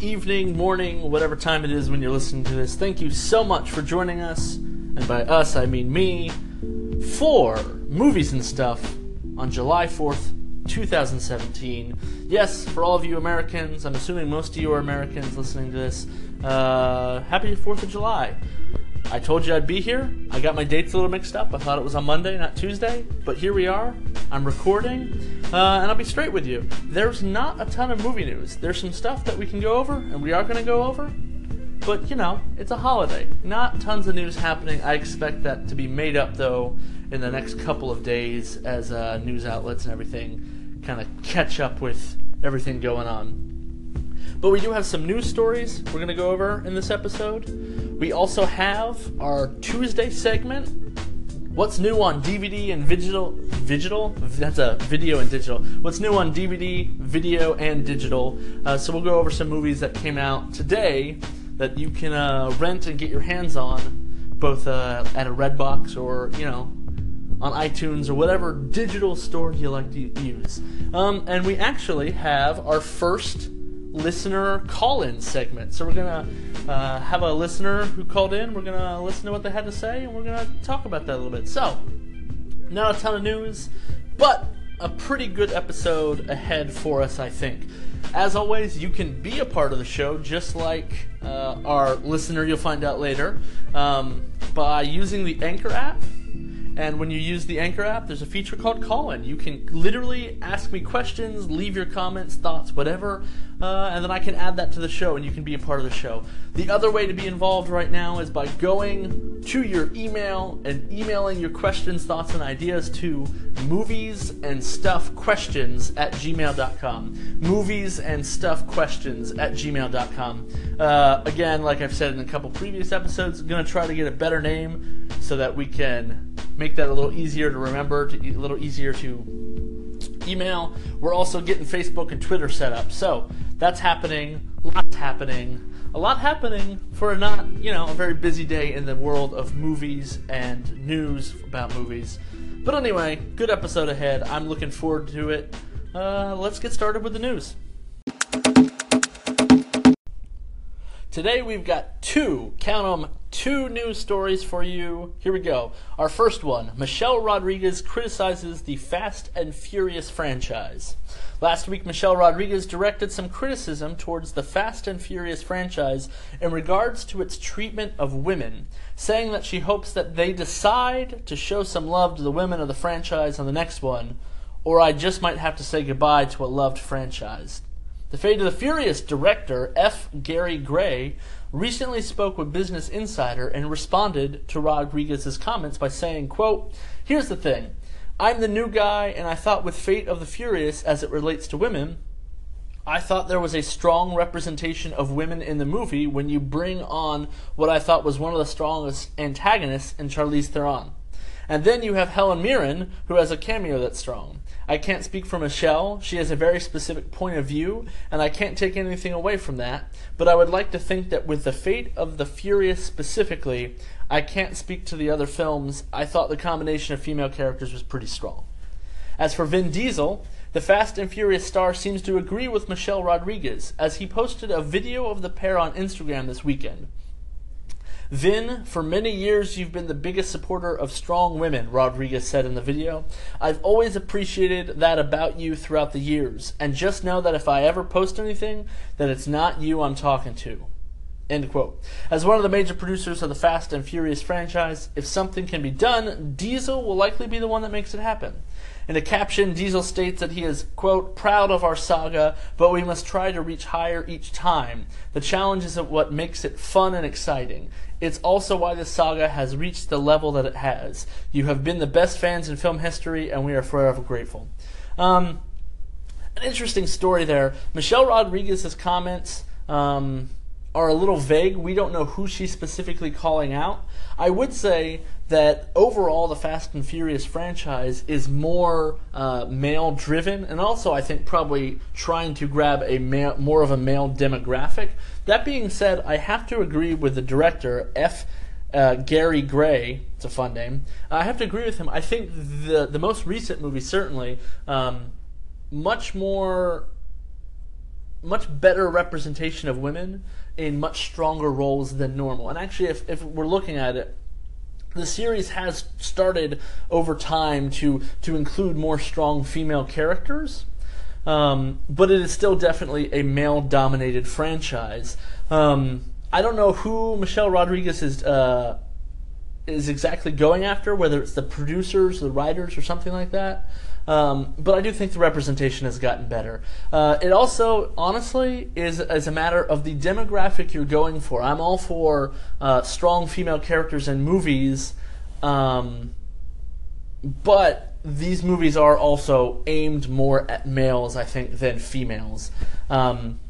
Evening, morning, whatever time it is when you're listening to this. Thank you so much for joining us, and by us I mean me, for movies and stuff on July 4th, 2017. Yes, for all of you Americans, I'm assuming most of you are Americans listening to this, uh, happy 4th of July. I told you I'd be here. I got my dates a little mixed up. I thought it was on Monday, not Tuesday, but here we are. I'm recording, uh, and I'll be straight with you. There's not a ton of movie news. There's some stuff that we can go over, and we are going to go over. But, you know, it's a holiday. Not tons of news happening. I expect that to be made up, though, in the next couple of days as uh, news outlets and everything kind of catch up with everything going on. But we do have some news stories we're going to go over in this episode. We also have our Tuesday segment. What's new on DVD and digital? Digital? That's a video and digital. What's new on DVD, video, and digital? Uh, so we'll go over some movies that came out today that you can uh, rent and get your hands on, both uh, at a Redbox or you know on iTunes or whatever digital store you like to use. Um, and we actually have our first listener call-in segment. So we're gonna uh, have a listener who called in. We're gonna listen to what they had to say, and we're gonna talk about that a little bit. So, not a ton of news, but a pretty good episode ahead for us, I think. As always, you can be a part of the show, just like uh, our listener. You'll find out later um, by using the Anchor app and when you use the Anchor app, there's a feature called Call In. You can literally ask me questions, leave your comments, thoughts, whatever, uh, and then I can add that to the show and you can be a part of the show. The other way to be involved right now is by going to your email and emailing your questions, thoughts, and ideas to movies and stuff questions at gmail.com. Movies and stuff questions at gmail.com. Uh, again, like I've said in a couple previous episodes, I'm going to try to get a better name so that we can make that a little easier to remember, to, a little easier to email. We're also getting Facebook and Twitter set up. So that's happening. Lots happening. A lot happening for a not, you know, a very busy day in the world of movies and news about movies. But anyway, good episode ahead. I'm looking forward to it. Uh, let's get started with the news. Today we've got two, count them, two news stories for you. Here we go. Our first one Michelle Rodriguez criticizes the Fast and Furious franchise. Last week, Michelle Rodriguez directed some criticism towards the Fast and Furious franchise in regards to its treatment of women, saying that she hopes that they decide to show some love to the women of the franchise on the next one, or I just might have to say goodbye to a loved franchise. The Fate of the Furious director, F. Gary Gray, recently spoke with Business Insider and responded to Rodriguez's comments by saying, quote, Here's the thing. I'm the new guy, and I thought with Fate of the Furious, as it relates to women, I thought there was a strong representation of women in the movie when you bring on what I thought was one of the strongest antagonists in Charlize Theron. And then you have Helen Mirren, who has a cameo that's strong. I can't speak for Michelle. She has a very specific point of view, and I can't take anything away from that. But I would like to think that with the fate of the Furious specifically, I can't speak to the other films. I thought the combination of female characters was pretty strong. As for Vin Diesel, the Fast and Furious star seems to agree with Michelle Rodriguez, as he posted a video of the pair on Instagram this weekend. Vin, for many years you've been the biggest supporter of strong women, Rodriguez said in the video. I've always appreciated that about you throughout the years, and just know that if I ever post anything, that it's not you I'm talking to. End quote. As one of the major producers of the Fast and Furious franchise, if something can be done, Diesel will likely be the one that makes it happen. In a caption, Diesel states that he is, quote, proud of our saga, but we must try to reach higher each time. The challenge is what makes it fun and exciting. It's also why this saga has reached the level that it has. You have been the best fans in film history, and we are forever grateful. Um, an interesting story there. Michelle Rodriguez's comments um, are a little vague. We don't know who she's specifically calling out. I would say that overall, the Fast and Furious franchise is more uh, male driven, and also I think probably trying to grab a male, more of a male demographic. That being said, I have to agree with the director, F. Uh, Gary Gray. It's a fun name. I have to agree with him. I think the the most recent movie certainly um, much more much better representation of women in much stronger roles than normal. And actually, if, if we're looking at it, the series has started over time to to include more strong female characters, um, but it is still definitely a male dominated franchise. Um, I don't know who Michelle Rodriguez is. Uh, is exactly going after, whether it's the producers, the writers, or something like that. Um, but I do think the representation has gotten better. Uh, it also, honestly, is, is a matter of the demographic you're going for. I'm all for uh, strong female characters in movies, um, but these movies are also aimed more at males, I think, than females. Um,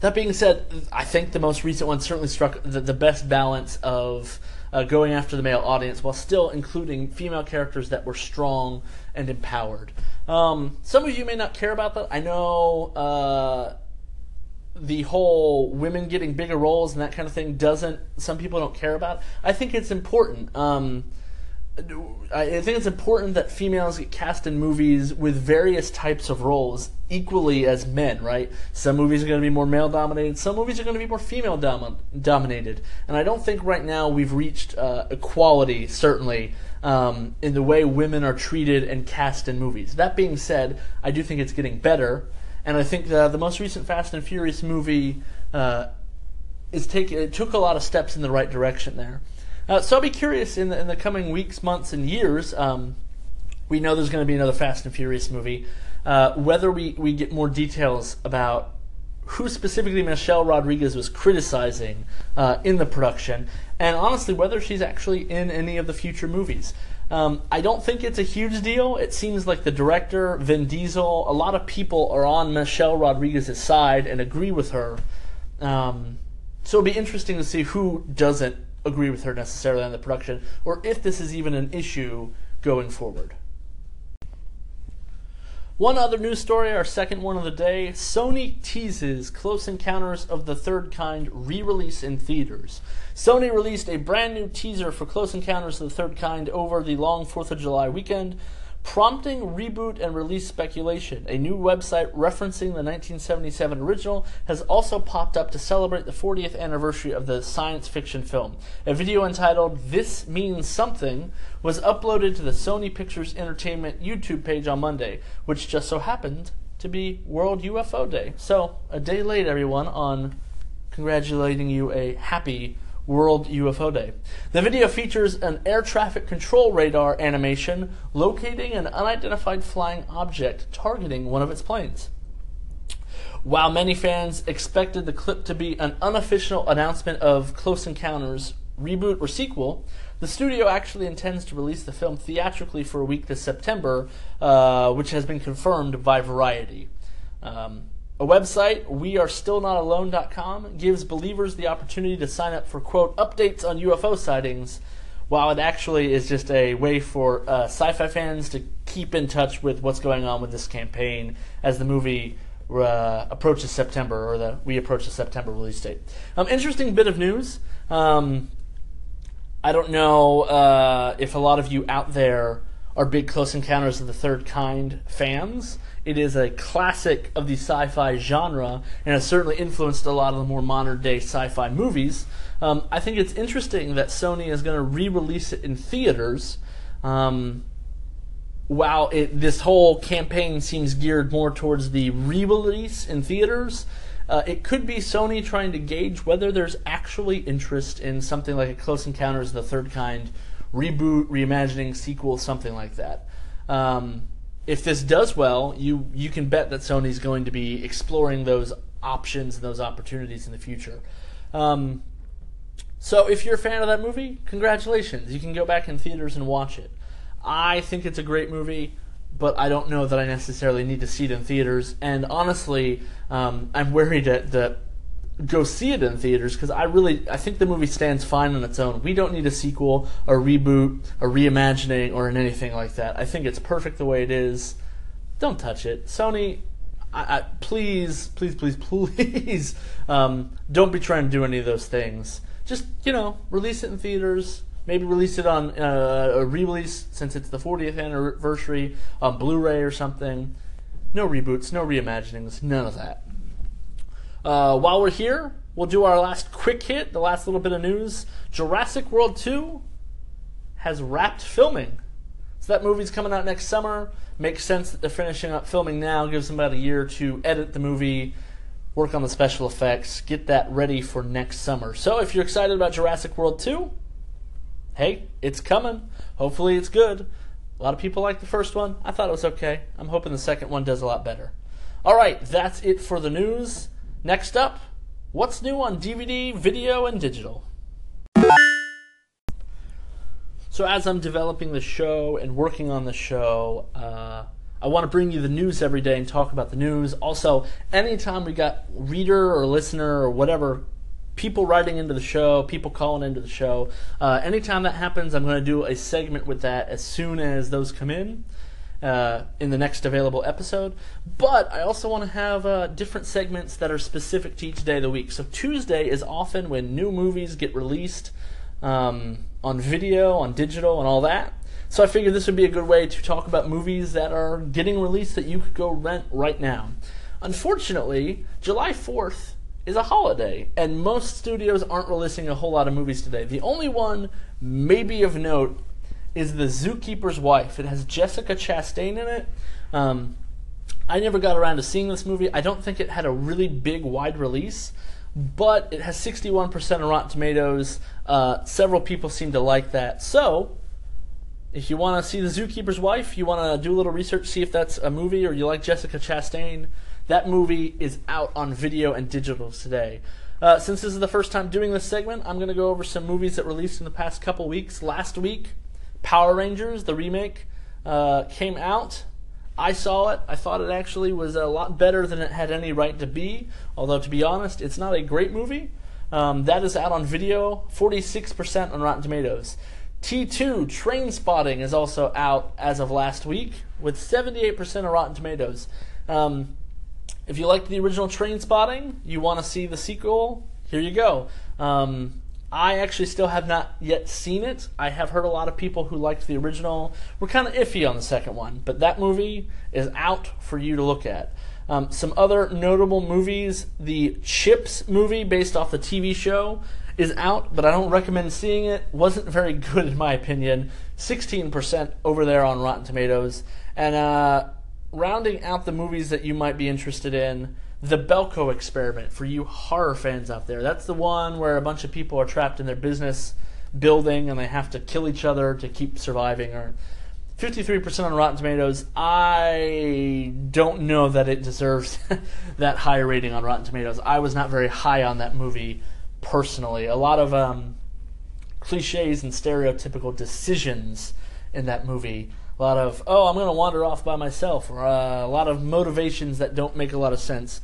that being said, I think the most recent one certainly struck the, the best balance of uh, going after the male audience while still including female characters that were strong and empowered. Um, some of you may not care about that. I know uh, the whole women getting bigger roles and that kind of thing doesn't. Some people don't care about. I think it's important. Um, I think it's important that females get cast in movies with various types of roles equally as men, right? Some movies are going to be more male dominated, some movies are going to be more female dom- dominated. And I don't think right now we've reached uh, equality, certainly, um, in the way women are treated and cast in movies. That being said, I do think it's getting better. And I think the, the most recent Fast and Furious movie uh, is take, it took a lot of steps in the right direction there. Uh, so I'll be curious in the, in the coming weeks, months, and years. Um, we know there's going to be another Fast and Furious movie. Uh, whether we, we get more details about who specifically Michelle Rodriguez was criticizing uh, in the production, and honestly, whether she's actually in any of the future movies. Um, I don't think it's a huge deal. It seems like the director, Vin Diesel, a lot of people are on Michelle Rodriguez's side and agree with her. Um, so it'll be interesting to see who doesn't agree with her necessarily on the production, or if this is even an issue going forward. One other news story, our second one of the day Sony teases Close Encounters of the Third Kind re release in theaters. Sony released a brand new teaser for Close Encounters of the Third Kind over the long 4th of July weekend prompting reboot and release speculation. A new website referencing the 1977 original has also popped up to celebrate the 40th anniversary of the science fiction film. A video entitled This Means Something was uploaded to the Sony Pictures Entertainment YouTube page on Monday, which just so happened to be World UFO Day. So, a day late, everyone, on congratulating you a happy World UFO Day. The video features an air traffic control radar animation locating an unidentified flying object targeting one of its planes. While many fans expected the clip to be an unofficial announcement of Close Encounters reboot or sequel, the studio actually intends to release the film theatrically for a week this September, uh, which has been confirmed by Variety. Um, a website, wearestillnotalone.com, gives believers the opportunity to sign up for, quote, updates on UFO sightings, while it actually is just a way for uh, sci fi fans to keep in touch with what's going on with this campaign as the movie uh, approaches September, or the we approach the September release date. Um, interesting bit of news. Um, I don't know uh, if a lot of you out there are big Close Encounters of the Third Kind fans. It is a classic of the sci fi genre and has certainly influenced a lot of the more modern day sci fi movies. Um, I think it's interesting that Sony is going to re release it in theaters. Um, while it, this whole campaign seems geared more towards the re release in theaters, uh, it could be Sony trying to gauge whether there's actually interest in something like a Close Encounters of the Third Kind reboot, reimagining, sequel, something like that. Um, if this does well, you you can bet that Sony's going to be exploring those options and those opportunities in the future. Um, so if you're a fan of that movie, congratulations. You can go back in theaters and watch it. I think it's a great movie, but I don't know that I necessarily need to see it in theaters. And honestly, um, I'm worried that, that go see it in theaters because I really I think the movie stands fine on its own. We don't need a sequel, a reboot, a reimagining, or anything like that. I think it's perfect the way it is. Don't touch it, Sony. I, I, please, please, please, please, um, don't be trying to do any of those things. Just you know, release it in theaters. Maybe release it on uh, a re-release since it's the 40th anniversary on Blu-ray or something. No reboots, no reimaginings, none of that. Uh, while we're here, we'll do our last quick hit, the last little bit of news. Jurassic World 2 has wrapped filming. So that movie's coming out next summer. Makes sense that they're finishing up filming now, gives them about a year to edit the movie, work on the special effects, get that ready for next summer. So if you're excited about Jurassic World 2, hey, it's coming. Hopefully it's good. A lot of people like the first one. I thought it was okay. I'm hoping the second one does a lot better. All right, that's it for the news. Next up, what's new on DVD, video, and digital? So, as I'm developing the show and working on the show, uh, I want to bring you the news every day and talk about the news. Also, anytime we got reader or listener or whatever people writing into the show, people calling into the show. Uh, anytime that happens, I'm going to do a segment with that as soon as those come in. Uh, in the next available episode, but I also want to have uh, different segments that are specific to each day of the week. So Tuesday is often when new movies get released um, on video, on digital, and all that. So I figured this would be a good way to talk about movies that are getting released that you could go rent right now. Unfortunately, July 4th is a holiday, and most studios aren't releasing a whole lot of movies today. The only one, maybe of note, is The Zookeeper's Wife. It has Jessica Chastain in it. Um, I never got around to seeing this movie. I don't think it had a really big, wide release, but it has 61% on Rotten Tomatoes. Uh, several people seem to like that. So, if you want to see The Zookeeper's Wife, you want to do a little research, see if that's a movie, or you like Jessica Chastain, that movie is out on video and digital today. Uh, since this is the first time doing this segment, I'm going to go over some movies that released in the past couple weeks. Last week, Power Rangers, the remake, uh, came out. I saw it. I thought it actually was a lot better than it had any right to be. Although, to be honest, it's not a great movie. Um, that is out on video, 46% on Rotten Tomatoes. T2 Trainspotting is also out as of last week with 78% of Rotten Tomatoes. Um, if you liked the original Trainspotting, you want to see the sequel, here you go. Um, I actually still have not yet seen it. I have heard a lot of people who liked the original were kind of iffy on the second one, but that movie is out for you to look at. Um, some other notable movies the Chips movie, based off the TV show, is out, but I don't recommend seeing it. Wasn't very good, in my opinion. 16% over there on Rotten Tomatoes. And uh, rounding out the movies that you might be interested in, the Belko experiment for you horror fans out there. That's the one where a bunch of people are trapped in their business building and they have to kill each other to keep surviving. Or 53% on Rotten Tomatoes. I don't know that it deserves that high rating on Rotten Tomatoes. I was not very high on that movie personally. A lot of um, cliches and stereotypical decisions in that movie a lot of oh i'm going to wander off by myself or uh, a lot of motivations that don't make a lot of sense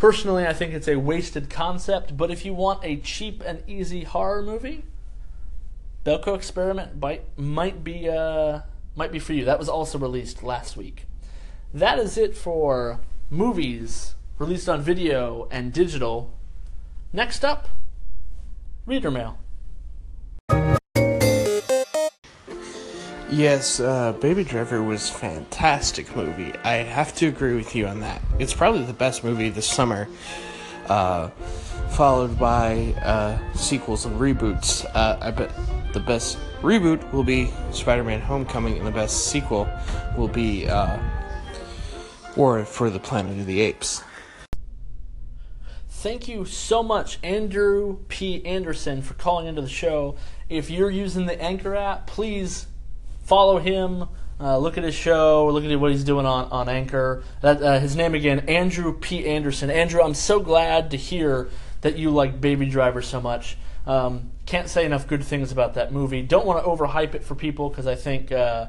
personally i think it's a wasted concept but if you want a cheap and easy horror movie belko experiment might, might be uh, might be for you. That was also released last week. That is it for movies released on video and digital. Next up reader mail Yes, uh, Baby Driver was fantastic movie. I have to agree with you on that. It's probably the best movie this summer, uh, followed by uh, sequels and reboots. Uh, I bet the best reboot will be Spider-Man: Homecoming, and the best sequel will be uh, War for the Planet of the Apes. Thank you so much, Andrew P. Anderson, for calling into the show. If you're using the Anchor app, please follow him. Uh, look at his show. Look at what he's doing on, on Anchor. That uh, his name again, Andrew P. Anderson. Andrew, I'm so glad to hear that you like Baby Driver so much. Um, can't say enough good things about that movie. Don't want to overhype it for people because I think uh,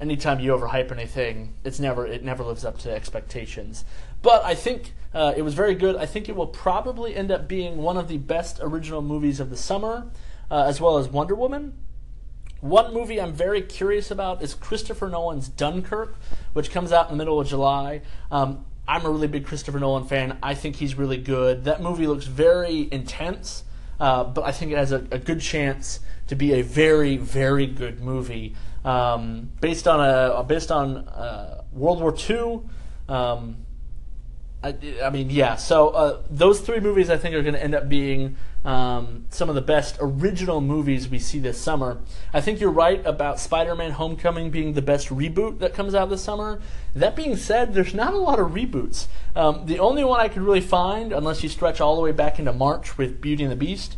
anytime you overhype anything, it's never it never lives up to expectations. But I think uh, it was very good. I think it will probably end up being one of the best original movies of the summer, uh, as well as Wonder Woman. One movie I'm very curious about is Christopher Nolan's Dunkirk, which comes out in the middle of July. Um, I'm a really big Christopher Nolan fan. I think he's really good. That movie looks very intense, uh, but I think it has a, a, good chance to be a very, very good movie um, based on a based on uh, World War II. Um, I, I mean, yeah. So uh, those three movies I think are going to end up being um, some of the best original movies we see this summer. I think you're right about Spider-Man: Homecoming being the best reboot that comes out this summer. That being said, there's not a lot of reboots. Um, the only one I could really find, unless you stretch all the way back into March with Beauty and the Beast,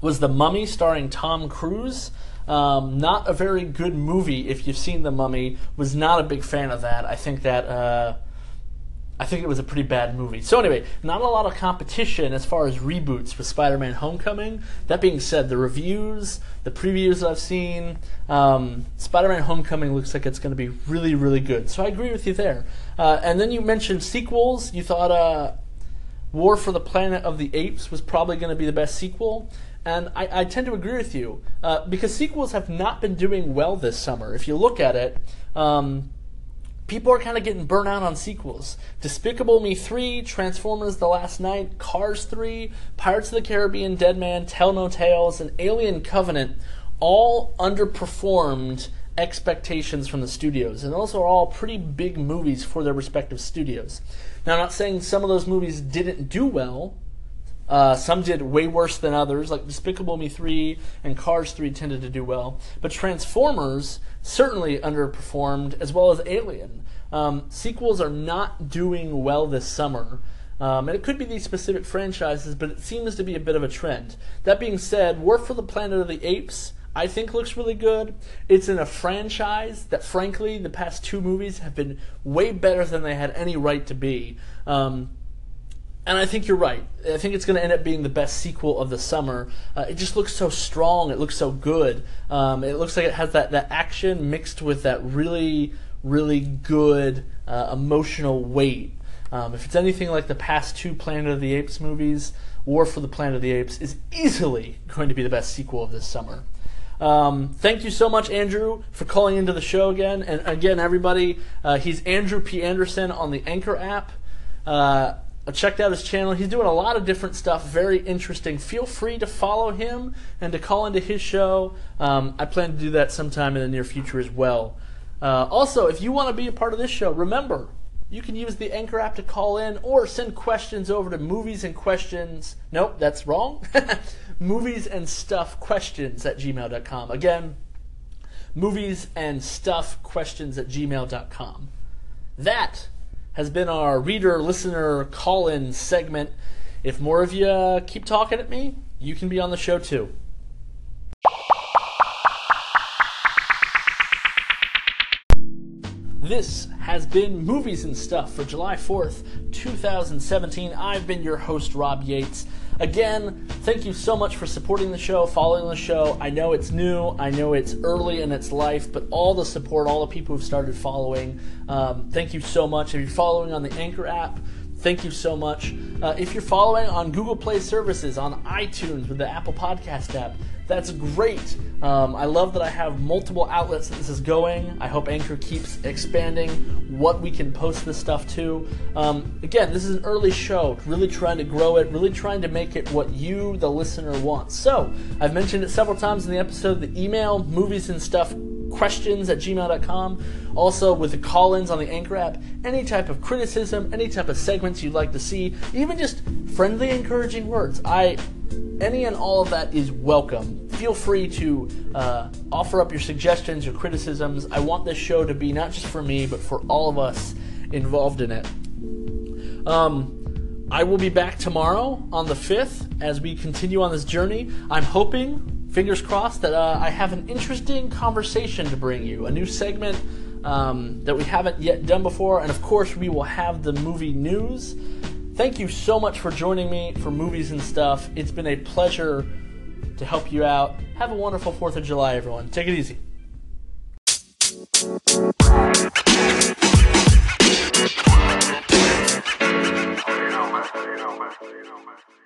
was The Mummy starring Tom Cruise. Um, not a very good movie if you've seen The Mummy. Was not a big fan of that. I think that. Uh, I think it was a pretty bad movie. So anyway, not a lot of competition as far as reboots with Spider-Man: Homecoming. That being said, the reviews, the previews I've seen, um, Spider-Man: Homecoming looks like it's going to be really, really good. So I agree with you there. Uh, and then you mentioned sequels. You thought uh, War for the Planet of the Apes was probably going to be the best sequel. And I, I tend to agree with you uh, because sequels have not been doing well this summer. If you look at it, um, people are kind of getting burnt out on sequels. Despicable Me 3, Transformers The Last Knight, Cars 3, Pirates of the Caribbean, Dead Man, Tell No Tales, and Alien Covenant all underperformed expectations from the studios. And those are all pretty big movies for their respective studios. Now, I'm not saying some of those movies didn't do well. Uh, some did way worse than others, like Despicable Me 3 and Cars 3 tended to do well. But Transformers certainly underperformed, as well as Alien. Um, sequels are not doing well this summer. Um, and it could be these specific franchises, but it seems to be a bit of a trend. That being said, War for the Planet of the Apes, I think looks really good. It's in a franchise that, frankly, the past two movies have been way better than they had any right to be. Um, and I think you're right. I think it's going to end up being the best sequel of the summer. Uh, it just looks so strong. It looks so good. Um, it looks like it has that, that action mixed with that really, really good uh, emotional weight. Um, if it's anything like the past two Planet of the Apes movies, War for the Planet of the Apes is easily going to be the best sequel of this summer. Um, thank you so much, Andrew, for calling into the show again. And again, everybody, uh, he's Andrew P. Anderson on the Anchor app. Checked out his channel. He's doing a lot of different stuff, very interesting. Feel free to follow him and to call into his show. Um, I plan to do that sometime in the near future as well. Uh, also, if you want to be a part of this show, remember you can use the Anchor app to call in or send questions over to movies and questions. Nope, that's wrong. movies and stuff questions at gmail.com. Again, movies and stuff questions at gmail.com. That has been our reader listener call in segment. If more of you uh, keep talking at me, you can be on the show too. This has been Movies and Stuff for July 4th, 2017. I've been your host, Rob Yates. Again, thank you so much for supporting the show, following the show. I know it's new, I know it's early in its life, but all the support, all the people who've started following, um, thank you so much. If you're following on the Anchor app, thank you so much. Uh, if you're following on Google Play services, on iTunes with the Apple Podcast app, that's great. Um, I love that I have multiple outlets that this is going. I hope Anchor keeps expanding what we can post this stuff to. Um, again, this is an early show, really trying to grow it, really trying to make it what you, the listener, want. So, I've mentioned it several times in the episode the email, movies and stuff questions at gmail.com. Also, with the call ins on the Anchor app, any type of criticism, any type of segments you'd like to see, even just friendly, encouraging words. I any and all of that is welcome. Feel free to uh, offer up your suggestions, your criticisms. I want this show to be not just for me, but for all of us involved in it. Um, I will be back tomorrow on the 5th as we continue on this journey. I'm hoping, fingers crossed, that uh, I have an interesting conversation to bring you, a new segment um, that we haven't yet done before, and of course, we will have the movie news. Thank you so much for joining me for movies and stuff. It's been a pleasure to help you out. Have a wonderful 4th of July, everyone. Take it easy. you.